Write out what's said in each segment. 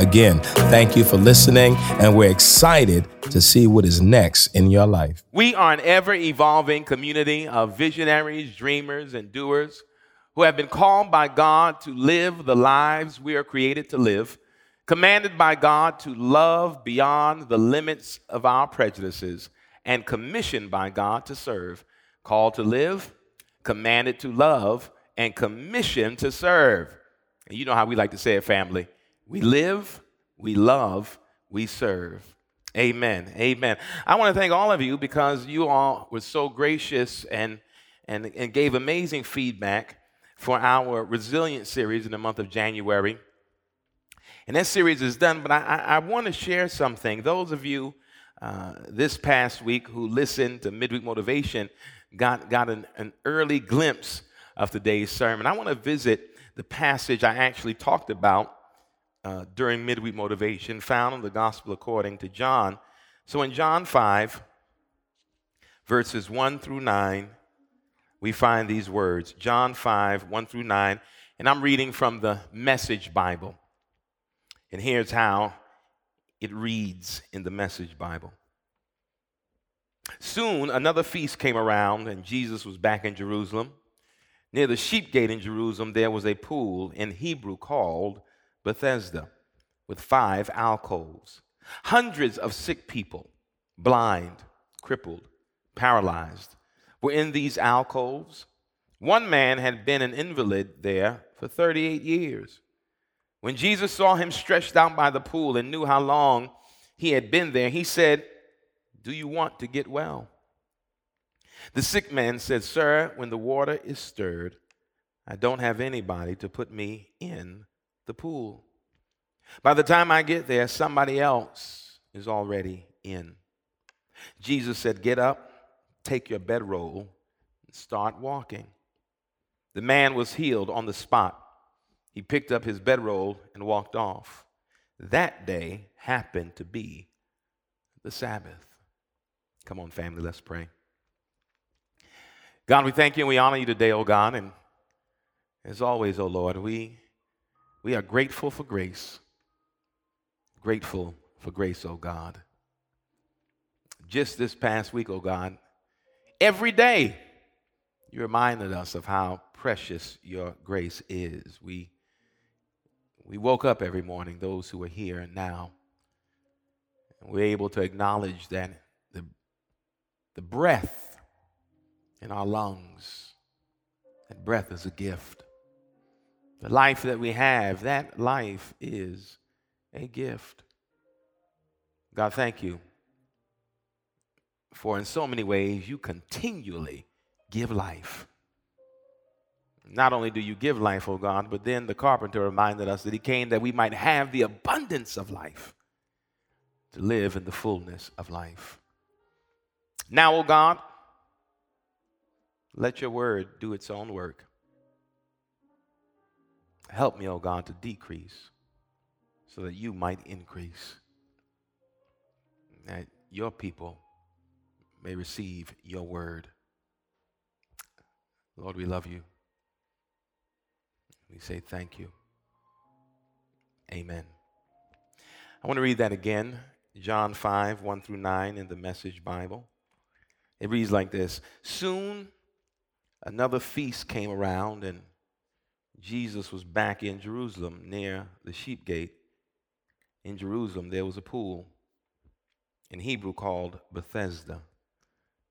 Again, thank you for listening, and we're excited to see what is next in your life. We are an ever evolving community of visionaries, dreamers, and doers who have been called by God to live the lives we are created to live, commanded by God to love beyond the limits of our prejudices, and commissioned by God to serve. Called to live, commanded to love, and commissioned to serve. And you know how we like to say it, family. We live, we love, we serve. Amen. Amen. I want to thank all of you because you all were so gracious and, and, and gave amazing feedback for our Resilient series in the month of January. And that series is done, but I, I, I want to share something. Those of you uh, this past week who listened to Midweek Motivation got, got an, an early glimpse of today's sermon. I want to visit the passage I actually talked about uh, during midweek motivation found in the gospel according to John. So in John 5, verses 1 through 9, we find these words John 5, 1 through 9, and I'm reading from the Message Bible. And here's how it reads in the Message Bible. Soon another feast came around, and Jesus was back in Jerusalem. Near the sheep gate in Jerusalem, there was a pool in Hebrew called Bethesda with five alcoves. Hundreds of sick people, blind, crippled, paralyzed, were in these alcoves. One man had been an invalid there for 38 years. When Jesus saw him stretched out by the pool and knew how long he had been there, he said, Do you want to get well? The sick man said, Sir, when the water is stirred, I don't have anybody to put me in the pool. By the time I get there, somebody else is already in. Jesus said, Get up, take your bedroll, and start walking. The man was healed on the spot. He picked up his bedroll and walked off. That day happened to be the Sabbath. Come on, family, let's pray. God, we thank you and we honor you today, oh God. And as always, oh Lord, we we are grateful for grace. Grateful for grace, oh God. Just this past week, oh God, every day you reminded us of how precious your grace is. We, we woke up every morning, those who are here and now, and we're able to acknowledge that the, the breath in our lungs, that breath is a gift. The life that we have, that life is a gift. God, thank you for in so many ways you continually give life. Not only do you give life, oh God, but then the carpenter reminded us that he came that we might have the abundance of life, to live in the fullness of life. Now, oh God, let your word do its own work. Help me, O oh God, to decrease so that you might increase. That your people may receive your word. Lord, we love you. We say thank you. Amen. I want to read that again. John 5, 1 through 9 in the Message Bible. It reads like this Soon another feast came around, and Jesus was back in Jerusalem near the sheep gate. In Jerusalem, there was a pool in Hebrew called Bethesda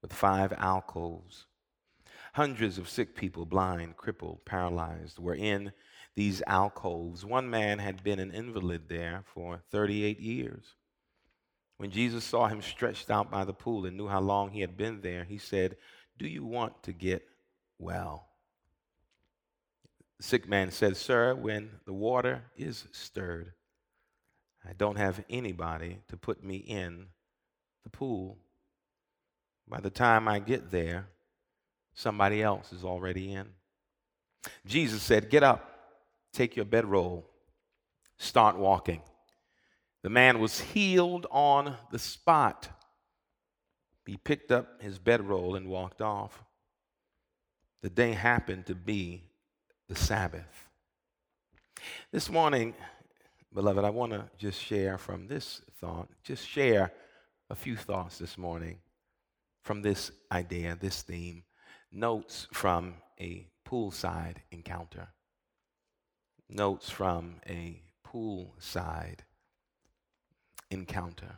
with five alcoves. Hundreds of sick people, blind, crippled, paralyzed, were in these alcoves. One man had been an invalid there for 38 years. When Jesus saw him stretched out by the pool and knew how long he had been there, he said, Do you want to get well? The sick man said, Sir, when the water is stirred, I don't have anybody to put me in the pool. By the time I get there, somebody else is already in. Jesus said, Get up, take your bedroll, start walking. The man was healed on the spot. He picked up his bedroll and walked off. The day happened to be the Sabbath. This morning, beloved, I want to just share from this thought, just share a few thoughts this morning from this idea, this theme, notes from a poolside encounter. Notes from a poolside encounter.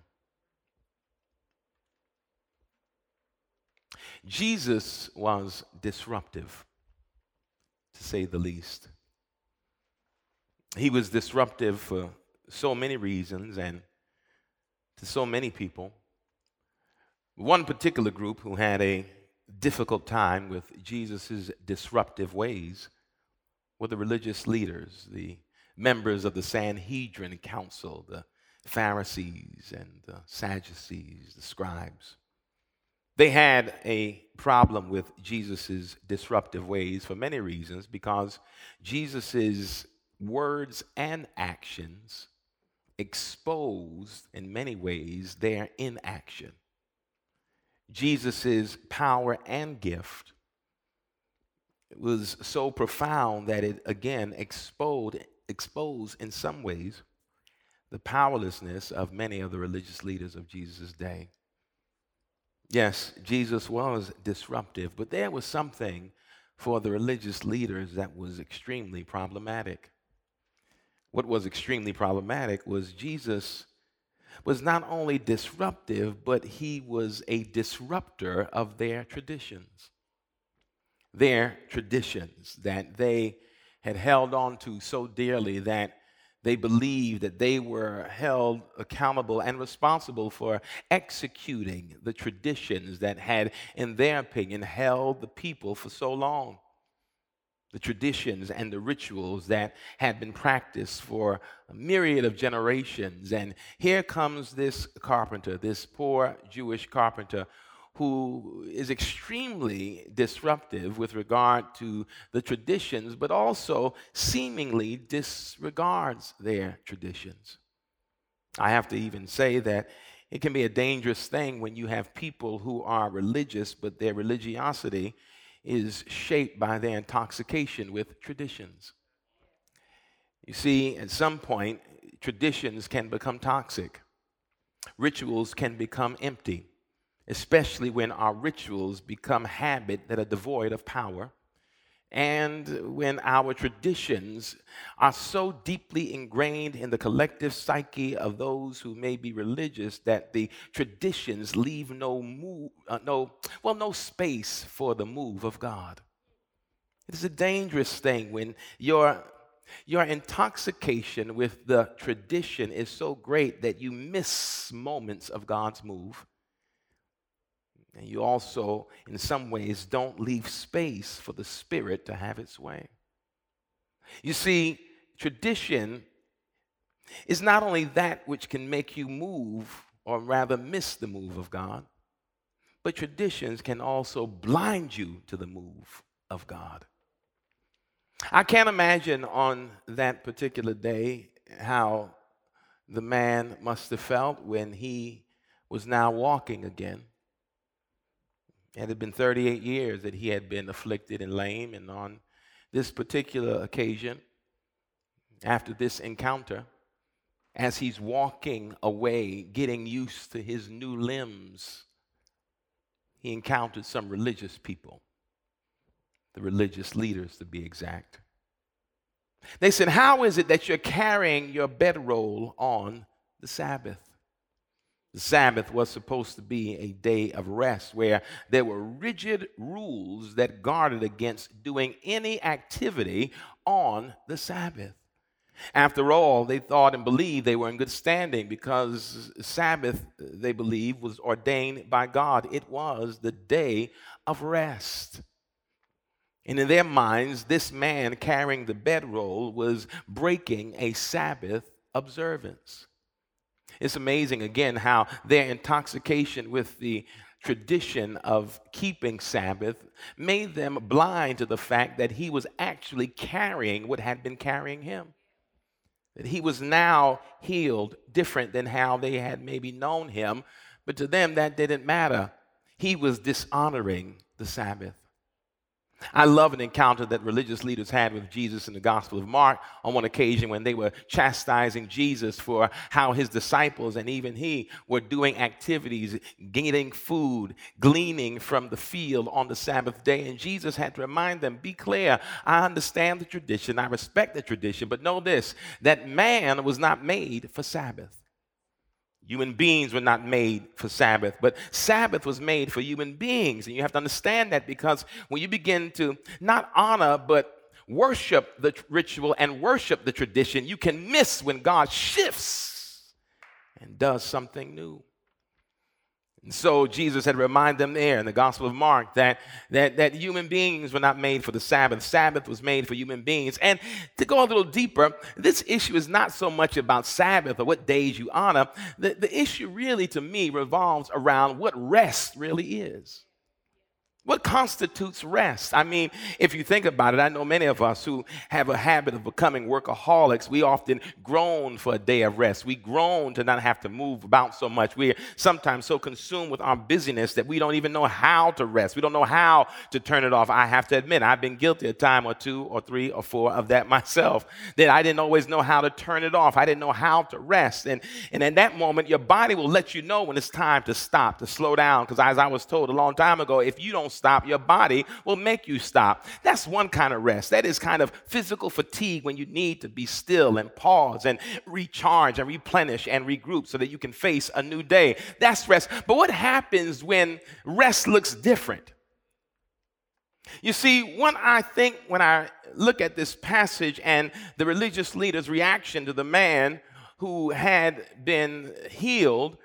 Jesus was disruptive, to say the least. He was disruptive for so many reasons and to so many people. One particular group who had a difficult time with Jesus' disruptive ways were the religious leaders, the members of the Sanhedrin Council, the Pharisees and the Sadducees, the scribes. They had a problem with Jesus' disruptive ways for many reasons because Jesus' words and actions exposed, in many ways, their inaction. Jesus' power and gift was so profound that it again exposed, exposed in some ways the powerlessness of many of the religious leaders of Jesus' day. Yes, Jesus was disruptive, but there was something for the religious leaders that was extremely problematic. What was extremely problematic was Jesus was not only disruptive, but he was a disruptor of their traditions. Their traditions that they had held on to so dearly that they believed that they were held accountable and responsible for executing the traditions that had, in their opinion, held the people for so long. The traditions and the rituals that had been practiced for a myriad of generations. And here comes this carpenter, this poor Jewish carpenter who is extremely disruptive with regard to the traditions, but also seemingly disregards their traditions. I have to even say that it can be a dangerous thing when you have people who are religious, but their religiosity is shaped by their intoxication with traditions. You see, at some point, traditions can become toxic, rituals can become empty especially when our rituals become habit that are devoid of power and when our traditions are so deeply ingrained in the collective psyche of those who may be religious that the traditions leave no move, uh, no well no space for the move of god. It is a dangerous thing when your your intoxication with the tradition is so great that you miss moments of god's move and you also, in some ways, don't leave space for the Spirit to have its way. You see, tradition is not only that which can make you move, or rather miss the move of God, but traditions can also blind you to the move of God. I can't imagine on that particular day how the man must have felt when he was now walking again. It had been 38 years that he had been afflicted and lame, and on this particular occasion, after this encounter, as he's walking away, getting used to his new limbs, he encountered some religious people, the religious leaders to be exact. They said, How is it that you're carrying your bedroll on the Sabbath? The Sabbath was supposed to be a day of rest where there were rigid rules that guarded against doing any activity on the Sabbath. After all, they thought and believed they were in good standing because Sabbath, they believed, was ordained by God. It was the day of rest. And in their minds, this man carrying the bedroll was breaking a Sabbath observance. It's amazing, again, how their intoxication with the tradition of keeping Sabbath made them blind to the fact that he was actually carrying what had been carrying him. That he was now healed different than how they had maybe known him, but to them that didn't matter. He was dishonoring the Sabbath. I love an encounter that religious leaders had with Jesus in the Gospel of Mark on one occasion when they were chastising Jesus for how his disciples and even he were doing activities, getting food, gleaning from the field on the Sabbath day. And Jesus had to remind them be clear, I understand the tradition, I respect the tradition, but know this that man was not made for Sabbath. Human beings were not made for Sabbath, but Sabbath was made for human beings. And you have to understand that because when you begin to not honor, but worship the ritual and worship the tradition, you can miss when God shifts and does something new. So Jesus had reminded them there in the Gospel of Mark that, that, that human beings were not made for the Sabbath. Sabbath was made for human beings. And to go a little deeper, this issue is not so much about Sabbath or what days you honor. The, the issue really, to me, revolves around what rest really is. What constitutes rest? I mean, if you think about it, I know many of us who have a habit of becoming workaholics, we often groan for a day of rest. We groan to not have to move about so much. We're sometimes so consumed with our busyness that we don't even know how to rest. We don't know how to turn it off. I have to admit, I've been guilty a time or two or three or four of that myself, that I didn't always know how to turn it off. I didn't know how to rest. And, and in that moment, your body will let you know when it's time to stop, to slow down. Because as I was told a long time ago, if you don't stop, your body will make you stop. That's one kind of rest. That is kind of physical fatigue when you need to be still and pause and recharge and replenish and regroup so that you can face a new day. That's rest. But what happens when rest looks different? You see, when I think, when I look at this passage and the religious leader's reaction to the man who had been healed,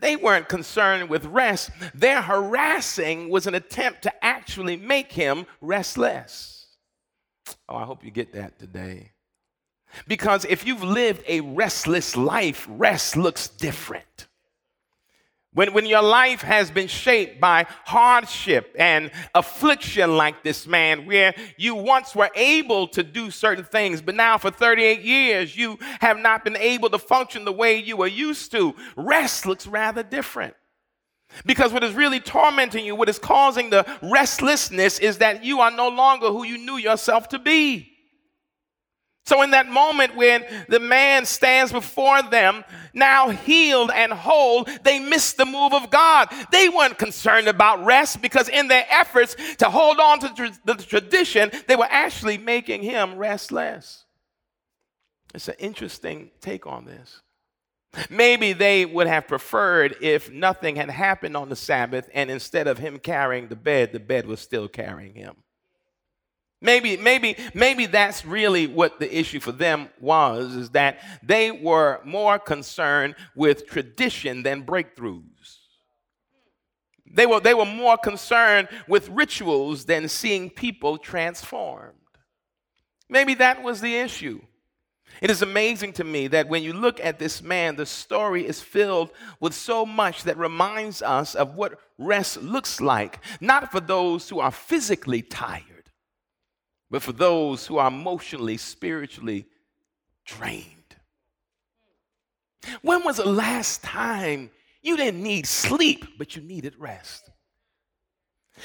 they weren't concerned with rest. Their harassing was an attempt to actually make him restless. Oh, I hope you get that today. Because if you've lived a restless life, rest looks different. When, when your life has been shaped by hardship and affliction, like this man, where you once were able to do certain things, but now for 38 years you have not been able to function the way you were used to, rest looks rather different. Because what is really tormenting you, what is causing the restlessness, is that you are no longer who you knew yourself to be. So, in that moment when the man stands before them, now healed and whole, they miss the move of God. They weren't concerned about rest because, in their efforts to hold on to the tradition, they were actually making him restless. It's an interesting take on this. Maybe they would have preferred if nothing had happened on the Sabbath and instead of him carrying the bed, the bed was still carrying him. Maybe, maybe, maybe that's really what the issue for them was, is that they were more concerned with tradition than breakthroughs. They were, they were more concerned with rituals than seeing people transformed. Maybe that was the issue. It is amazing to me that when you look at this man, the story is filled with so much that reminds us of what rest looks like, not for those who are physically tired but for those who are emotionally, spiritually drained. When was the last time you didn't need sleep, but you needed rest?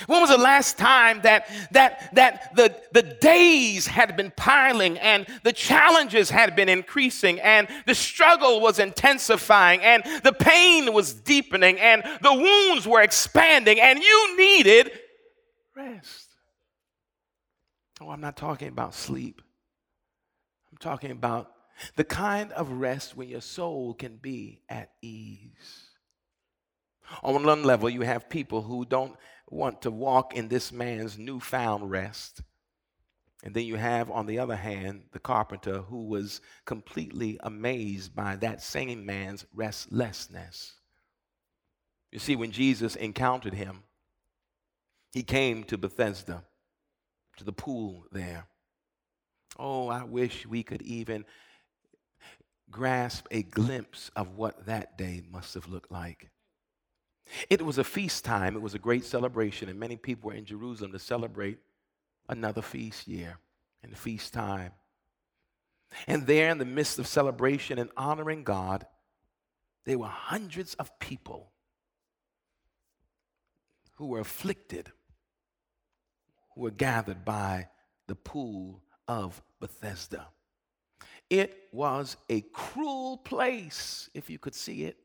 When was the last time that, that, that the, the days had been piling and the challenges had been increasing and the struggle was intensifying and the pain was deepening and the wounds were expanding and you needed rest? Oh, I'm not talking about sleep. I'm talking about the kind of rest where your soul can be at ease. On one level, you have people who don't want to walk in this man's newfound rest. And then you have, on the other hand, the carpenter who was completely amazed by that same man's restlessness. You see, when Jesus encountered him, he came to Bethesda to the pool there. Oh, I wish we could even grasp a glimpse of what that day must have looked like. It was a feast time, it was a great celebration, and many people were in Jerusalem to celebrate another feast year and feast time. And there, in the midst of celebration and honoring God, there were hundreds of people who were afflicted, were gathered by the pool of Bethesda. It was a cruel place, if you could see it.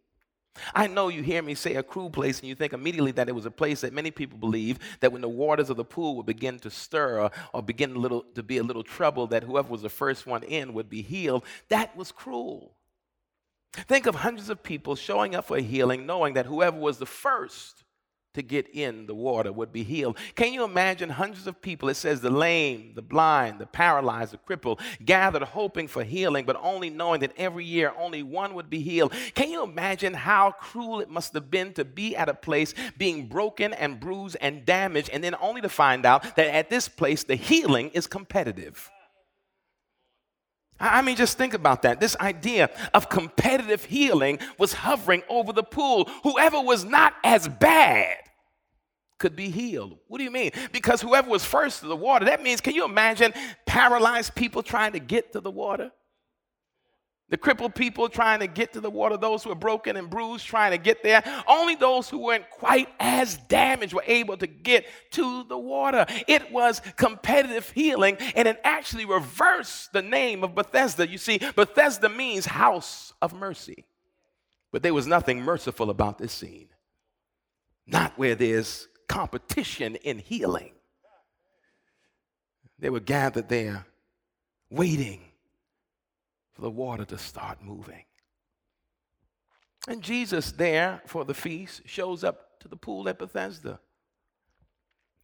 I know you hear me say a cruel place and you think immediately that it was a place that many people believe that when the waters of the pool would begin to stir or begin a little, to be a little trouble, that whoever was the first one in would be healed. That was cruel. Think of hundreds of people showing up for healing, knowing that whoever was the first to get in the water would be healed. Can you imagine hundreds of people? It says the lame, the blind, the paralyzed, the crippled gathered hoping for healing, but only knowing that every year only one would be healed. Can you imagine how cruel it must have been to be at a place being broken and bruised and damaged, and then only to find out that at this place the healing is competitive? I mean, just think about that. This idea of competitive healing was hovering over the pool. Whoever was not as bad could be healed. What do you mean? Because whoever was first to the water, that means, can you imagine paralyzed people trying to get to the water? The crippled people trying to get to the water, those who are broken and bruised trying to get there. Only those who weren't quite as damaged were able to get to the water. It was competitive healing, and it actually reversed the name of Bethesda. You see, Bethesda means house of mercy. But there was nothing merciful about this scene. Not where there's competition in healing. They were gathered there, waiting for the water to start moving. And Jesus, there for the feast, shows up to the pool at Bethesda.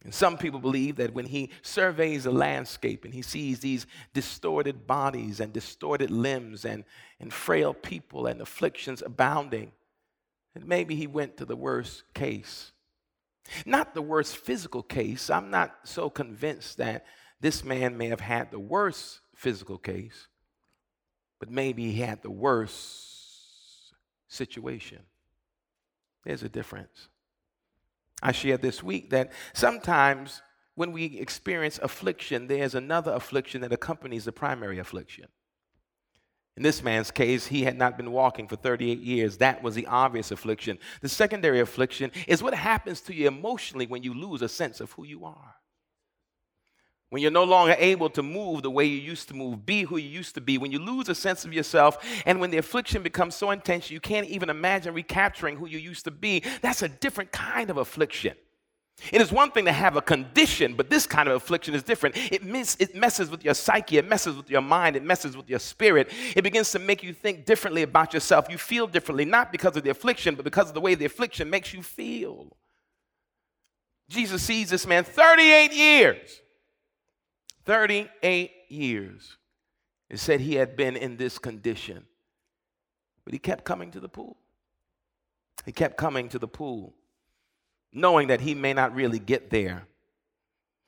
And some people believe that when he surveys the landscape and he sees these distorted bodies and distorted limbs and, and frail people and afflictions abounding, that maybe he went to the worst case. Not the worst physical case. I'm not so convinced that this man may have had the worst physical case but maybe he had the worst situation. There's a difference. I shared this week that sometimes when we experience affliction, there's another affliction that accompanies the primary affliction. In this man's case, he had not been walking for 38 years. That was the obvious affliction. The secondary affliction is what happens to you emotionally when you lose a sense of who you are when you're no longer able to move the way you used to move, be who you used to be, when you lose a sense of yourself, and when the affliction becomes so intense you can't even imagine recapturing who you used to be, that's a different kind of affliction. It is one thing to have a condition, but this kind of affliction is different. It, it messes with your psyche, it messes with your mind, it messes with your spirit. It begins to make you think differently about yourself. You feel differently, not because of the affliction, but because of the way the affliction makes you feel. Jesus sees this man 38 years 38 years. It said he had been in this condition. But he kept coming to the pool. He kept coming to the pool, knowing that he may not really get there.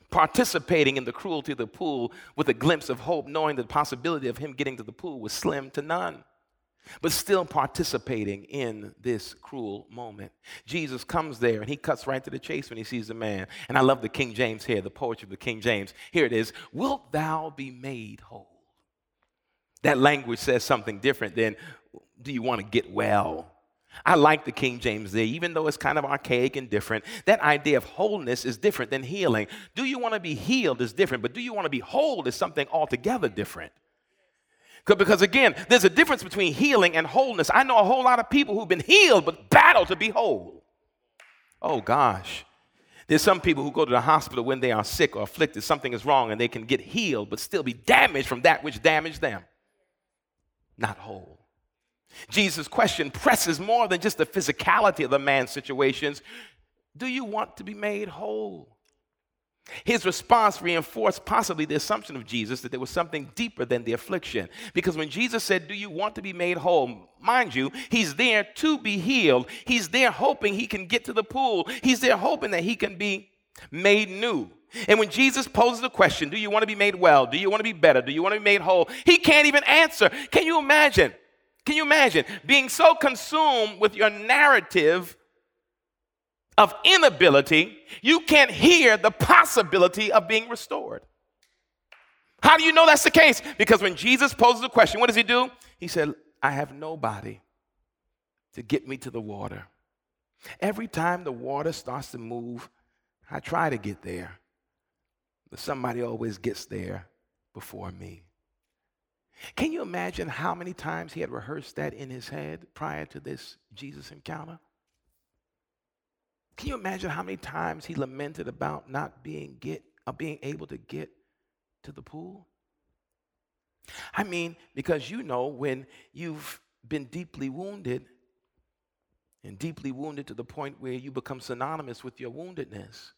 Participating in the cruelty of the pool with a glimpse of hope, knowing the possibility of him getting to the pool was slim to none but still participating in this cruel moment. Jesus comes there and he cuts right to the chase when he sees the man. And I love the King James here, the poetry of the King James. Here it is Wilt thou be made whole? That language says something different than do you want to get well? I like the King James there, even though it's kind of archaic and different. That idea of wholeness is different than healing. Do you want to be healed is different, but do you want to be whole is something altogether different. Because again, there's a difference between healing and wholeness. I know a whole lot of people who've been healed but battle to be whole. Oh gosh. There's some people who go to the hospital when they are sick or afflicted, something is wrong, and they can get healed but still be damaged from that which damaged them. Not whole. Jesus' question presses more than just the physicality of the man's situations. Do you want to be made whole? His response reinforced possibly the assumption of Jesus that there was something deeper than the affliction. Because when Jesus said, Do you want to be made whole? Mind you, he's there to be healed. He's there hoping he can get to the pool. He's there hoping that he can be made new. And when Jesus poses the question, Do you want to be made well? Do you want to be better? Do you want to be made whole? He can't even answer. Can you imagine? Can you imagine being so consumed with your narrative of inability, you can't hear the possibility of being restored? How do you know that's the case? Because when Jesus poses a question, what does he do? He said, I have nobody to get me to the water. Every time the water starts to move, I try to get there, but somebody always gets there before me. Can you imagine how many times he had rehearsed that in his head prior to this Jesus encounter? Can you imagine how many times he lamented about not being get uh, being able to get to the pool? I mean, because you know when you've been deeply wounded and deeply wounded to the point where you become synonymous with your woundedness,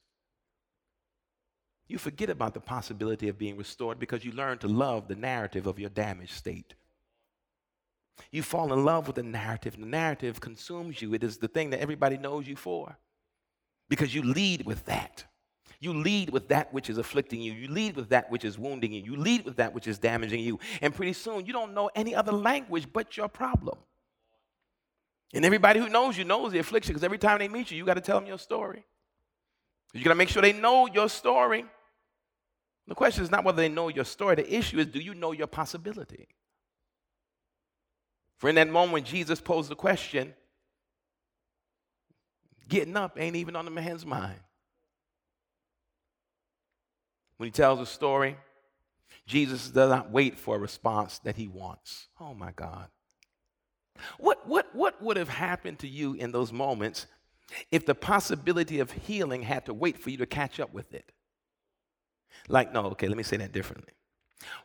you forget about the possibility of being restored because you learn to love the narrative of your damaged state. You fall in love with the narrative. and The narrative consumes you. It is the thing that everybody knows you for because you lead with that. You lead with that which is afflicting you. You lead with that which is wounding you. You lead with that which is damaging you. And pretty soon, you don't know any other language but your problem. And everybody who knows you knows the affliction because every time they meet you, you got to tell them your story. You got to make sure they know your story. The question is not whether they know your story, the issue is do you know your possibility? For in that moment Jesus posed the question, getting up ain't even on the man's mind. When he tells a story, Jesus does not wait for a response that he wants. Oh my God. What, what, what would have happened to you in those moments if the possibility of healing had to wait for you to catch up with it? Like, no, okay, let me say that differently.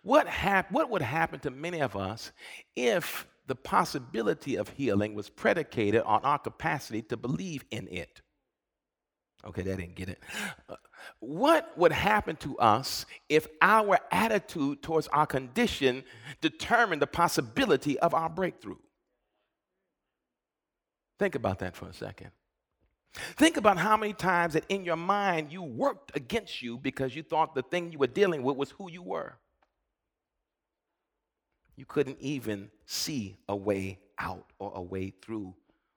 What, hap- what would happen to many of us if the possibility of healing was predicated on our capacity to believe in it? Okay, that didn't get it. Uh, what would happen to us if our attitude towards our condition determined the possibility of our breakthrough? Think about that for a second. Think about how many times that in your mind you worked against you because you thought the thing you were dealing with was who you were. You couldn't even see a way out or a way through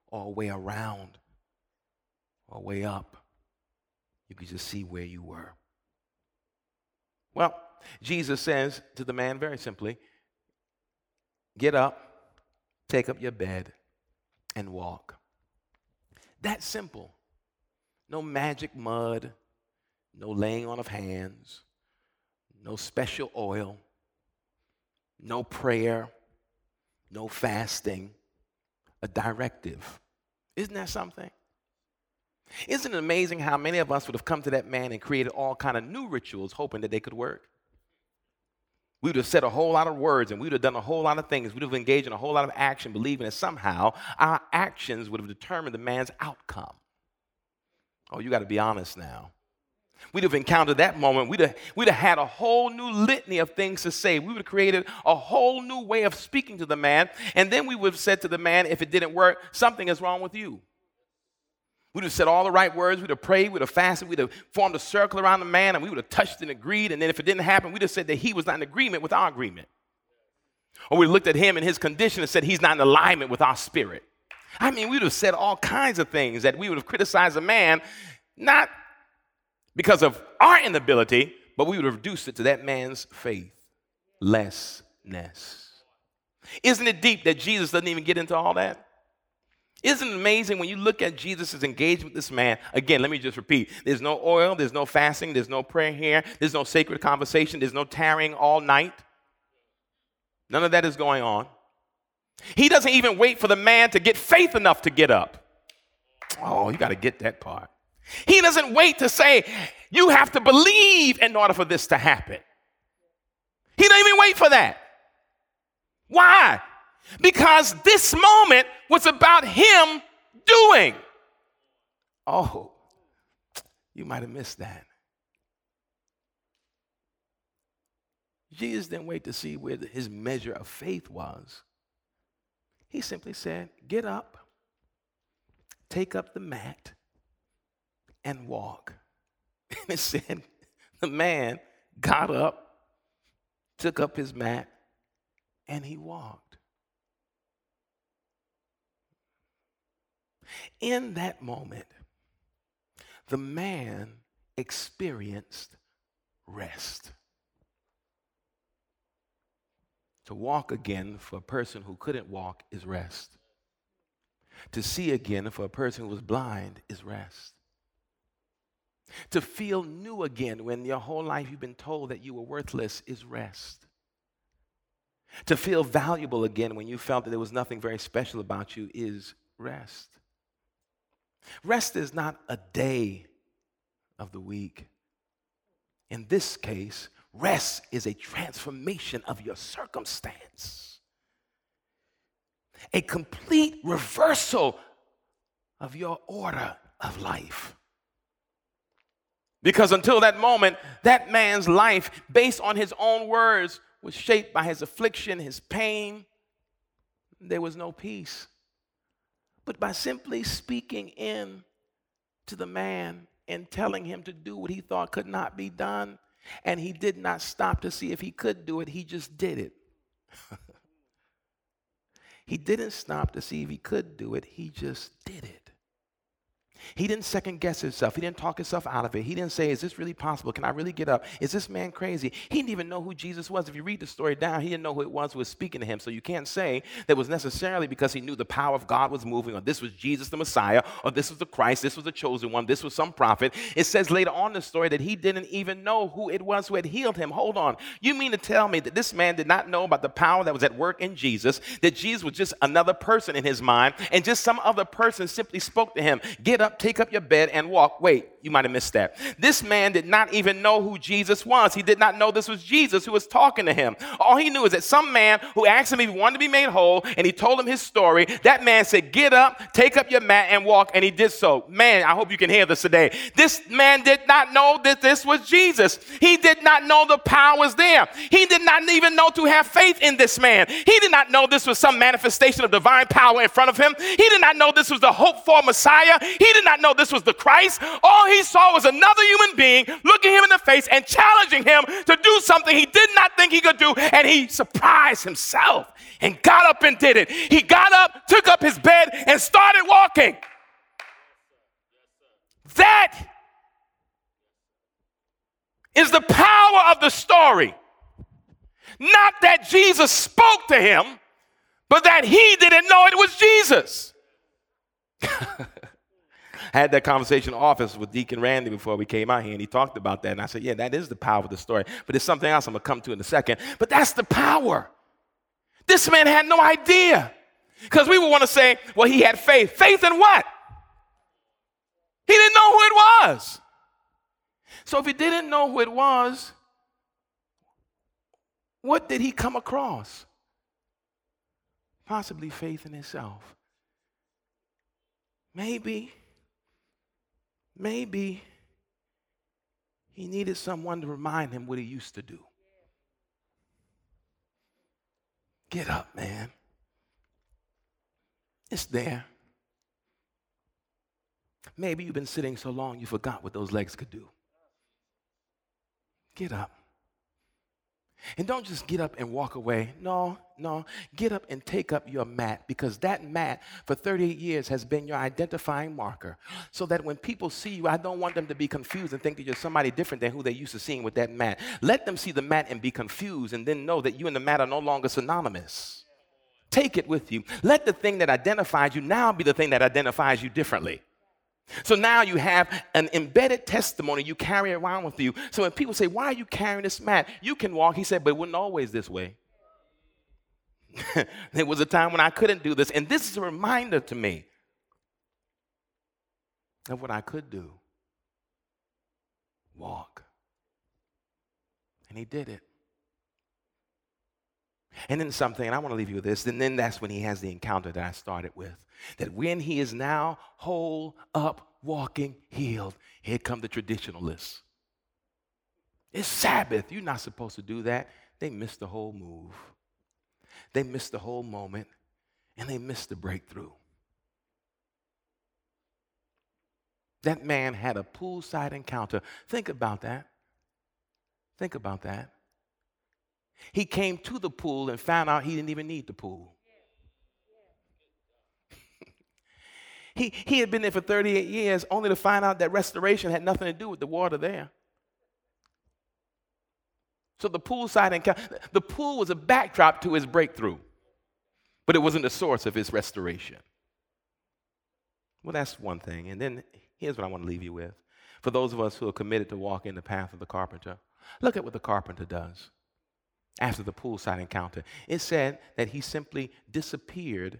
or a way around or a way up. You could just see where you were. Well, Jesus says to the man very simply get up, take up your bed, and walk. That simple. No magic mud, no laying on of hands, no special oil, no prayer, no fasting, a directive. Isn't that something? Isn't it amazing how many of us would have come to that man and created all kind of new rituals hoping that they could work? We would have said a whole lot of words and we would have done a whole lot of things. We would have engaged in a whole lot of action, believing that somehow our actions would have determined the man's outcome. Oh, you got to be honest now. We'd have encountered that moment. We'd have, we'd have had a whole new litany of things to say. We would have created a whole new way of speaking to the man. And then we would have said to the man, if it didn't work, something is wrong with you. We'd have said all the right words. We'd have prayed. We'd have fasted. We'd have formed a circle around the man and we would have touched and agreed. And then if it didn't happen, we'd have said that he was not in agreement with our agreement. Or we looked at him and his condition and said he's not in alignment with our spirit. I mean, we would have said all kinds of things that we would have criticized a man, not because of our inability, but we would reduce it to that man's faith faithlessness. Isn't it deep that Jesus doesn't even get into all that? Isn't it amazing when you look at Jesus' engagement with this man? Again, let me just repeat there's no oil, there's no fasting, there's no prayer here, there's no sacred conversation, there's no tarrying all night. None of that is going on. He doesn't even wait for the man to get faith enough to get up. Oh, you got to get that part. He doesn't wait to say, you have to believe in order for this to happen. He doesn't even wait for that. Why? Because this moment was about him doing. Oh, you might have missed that. Jesus didn't wait to see where his measure of faith was. He simply said, Get up, take up the mat, and walk. And it said, The man got up, took up his mat, and he walked. In that moment, the man experienced rest. To walk again for a person who couldn't walk is rest. To see again for a person who was blind is rest. To feel new again when your whole life you've been told that you were worthless is rest. To feel valuable again when you felt that there was nothing very special about you is rest. Rest is not a day of the week. In this case, rest is a transformation of your circumstance, a complete reversal of your order of life. Because until that moment, that man's life, based on his own words, was shaped by his affliction, his pain. There was no peace. But by simply speaking in to the man and telling him to do what he thought could not be done, and he did not stop to see if he could do it, he just did it. he didn't stop to see if he could do it, he just did it. He didn't second guess himself. He didn't talk himself out of it. He didn't say, Is this really possible? Can I really get up? Is this man crazy? He didn't even know who Jesus was. If you read the story down, he didn't know who it was who was speaking to him. So you can't say that was necessarily because he knew the power of God was moving, or this was Jesus the Messiah, or this was the Christ, this was the chosen one, this was some prophet. It says later on in the story that he didn't even know who it was who had healed him. Hold on. You mean to tell me that this man did not know about the power that was at work in Jesus, that Jesus was just another person in his mind, and just some other person simply spoke to him, Get up, take up your bed, and walk. Wait, you might have missed that. This man did not even know who Jesus was. He did not know this was Jesus who was talking to him. All he knew is that some man who asked him if he wanted to be made whole, and he told him his story. That man said, Get up, take up your mat, and walk. And he did so. Man, I hope you can hear this today. This man did not know that this was Jesus. He did not know the power was there. He did not even know to have faith in this man. He did not know this was some manifestation of divine power in front of him. He did not know this was the hope for Messiah. He did not know this was the Christ. All he saw was another human being looking him in the face and challenging him to do something he did not think he could do. And he surprised himself and got up and did it. He got up, took up his bed, and started walking. That is the power of the story. Not that Jesus spoke to him, but that he didn't know it was Jesus. I had that conversation in office with Deacon Randy before we came out here, and he talked about that. And I said, Yeah, that is the power of the story. But there's something else I'm going to come to in a second. But that's the power. This man had no idea. Because we would want to say, Well, he had faith. Faith in what? He didn't know who it was. So if he didn't know who it was, what did he come across? Possibly faith in himself. Maybe Maybe he needed someone to remind him what he used to do. Get up, man. It's there. Maybe you've been sitting so long you forgot what those legs could do. Get up. And don't just get up and walk away. No, no. Get up and take up your mat because that mat for 38 years has been your identifying marker. So that when people see you, I don't want them to be confused and think that you're somebody different than who they used to seeing with that mat. Let them see the mat and be confused and then know that you and the mat are no longer synonymous. Take it with you. Let the thing that identifies you now be the thing that identifies you differently. So now you have an embedded testimony you carry around with you. So when people say, Why are you carrying this mat? You can walk. He said, But it wasn't always this way. there was a time when I couldn't do this. And this is a reminder to me of what I could do walk. And he did it. And then something, and I want to leave you with this, and then that's when he has the encounter that I started with. That when he is now whole, up, walking, healed, here come the traditionalists. It's Sabbath. You're not supposed to do that. They missed the whole move. They missed the whole moment, and they missed the breakthrough. That man had a poolside encounter. Think about that. Think about that. He came to the pool and found out he didn't even need the pool. He, he had been there for 38 years only to find out that restoration had nothing to do with the water there. So the poolside encounter, the pool was a backdrop to his breakthrough, but it wasn't the source of his restoration. Well, that's one thing. And then here's what I want to leave you with. For those of us who are committed to walk in the path of the carpenter, look at what the carpenter does after the poolside encounter. It said that he simply disappeared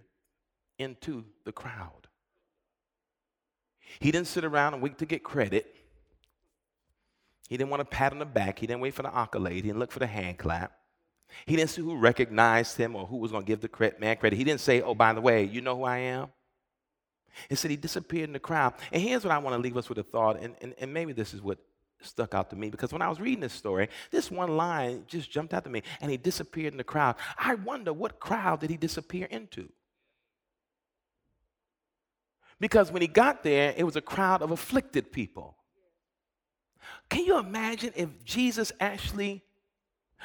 into the crowd. He didn't sit around and wait to get credit. He didn't want a pat on the back. He didn't wait for the accolade. He didn't look for the hand clap. He didn't see who recognized him or who was going to give the man credit. He didn't say, oh, by the way, you know who I am? He said he disappeared in the crowd. And here's what I want to leave us with a thought, and, and, and maybe this is what stuck out to me because when I was reading this story, this one line just jumped out to me, and he disappeared in the crowd. I wonder what crowd did he disappear into? Because when he got there, it was a crowd of afflicted people. Can you imagine if Jesus actually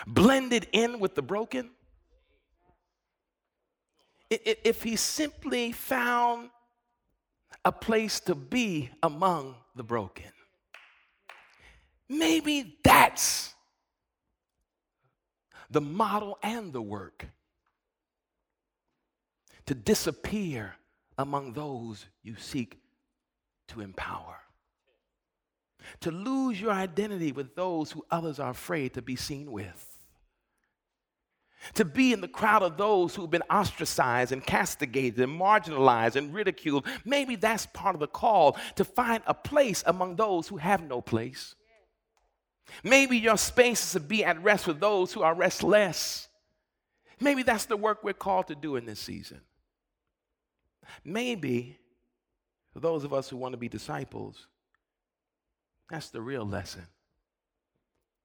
blended in with the broken? If he simply found a place to be among the broken. Maybe that's the model and the work to disappear among those you seek to empower. To lose your identity with those who others are afraid to be seen with to be in the crowd of those who've been ostracized and castigated and marginalized and ridiculed. Maybe that's part of the call to find a place among those who have no place. Maybe your space is to be at rest with those who are restless. Maybe that's the work we're called to do in this season. Maybe for those of us who want to be disciples, that's the real lesson.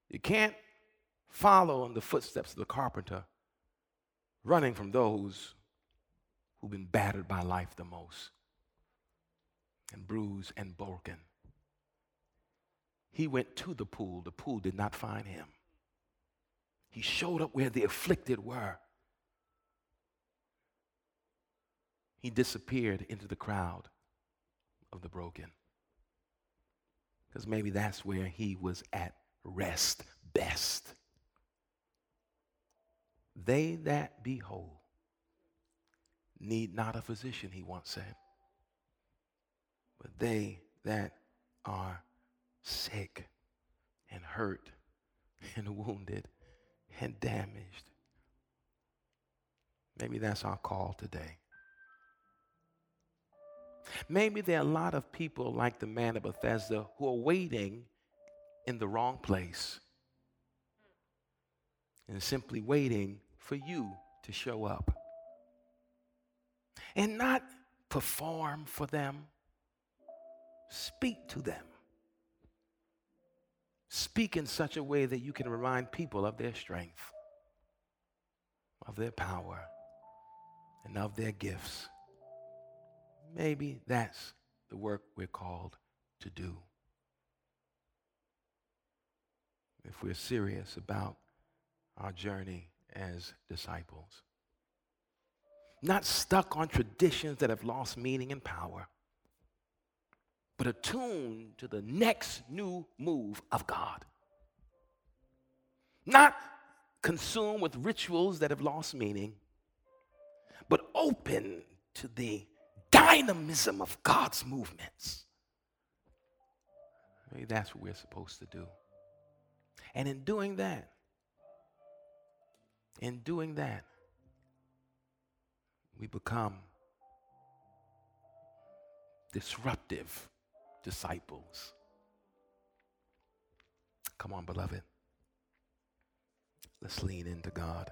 You can't follow in the footsteps of the carpenter, running from those who've been battered by life the most and bruised and broken. He went to the pool. The pool did not find him. He showed up where the afflicted were. He disappeared into the crowd of the broken. Because maybe that's where he was at rest best. They that be whole need not a physician, he once said, but they that are sick and hurt and wounded and damaged. Maybe that's our call today. Maybe there are a lot of people like the man of Bethesda who are waiting in the wrong place and simply waiting for you to show up and not perform for them, speak to them. Speak in such a way that you can remind people of their strength, of their power, and of their gifts. Maybe that's the work we're called to do. If we're serious about our journey as disciples. Not stuck on traditions that have lost meaning and power, but attuned to the next new move of God. Not consumed with rituals that have lost meaning, but open to the dynamism of God's movements. Maybe that's what we're supposed to do. And in doing that, in doing that, we become disruptive disciples. Come on, beloved. Let's lean into God.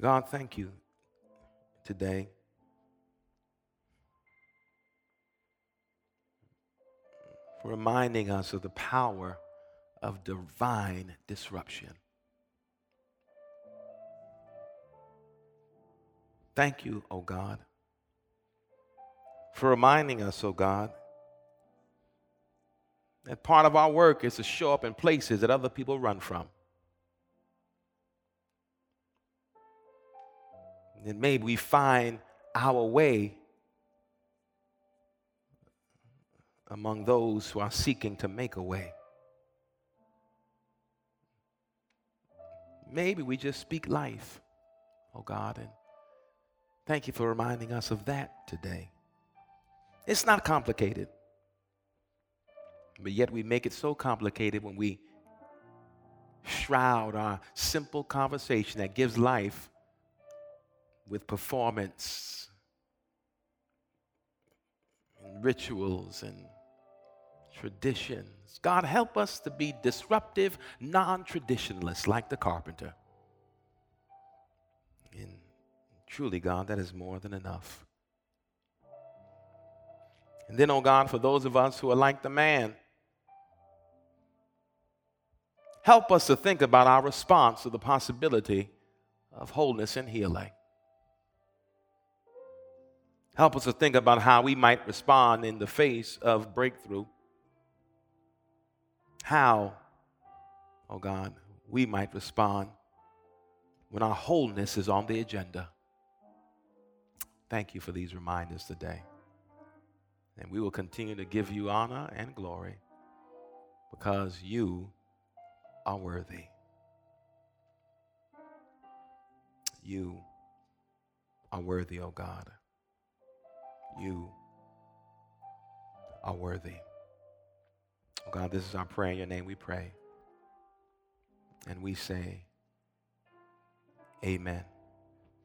God, thank you today. For reminding us of the power of divine disruption. Thank you, O oh God, for reminding us, oh God, that part of our work is to show up in places that other people run from. And maybe we find our way among those who are seeking to make a way. Maybe we just speak life, oh God, and thank you for reminding us of that today. It's not complicated, but yet we make it so complicated when we shroud our simple conversation that gives life with performance and rituals and traditions. God, help us to be disruptive, non traditionalists like the carpenter. And truly, God, that is more than enough. And then, oh God, for those of us who are like the man, help us to think about our response to the possibility of wholeness and healing. Help us to think about how we might respond in the face of breakthrough. How, oh God, we might respond when our wholeness is on the agenda. Thank you for these reminders today. And we will continue to give you honor and glory because you are worthy. You are worthy, O oh God. You are worthy. Oh God, this is our prayer. In your name we pray. And we say, Amen.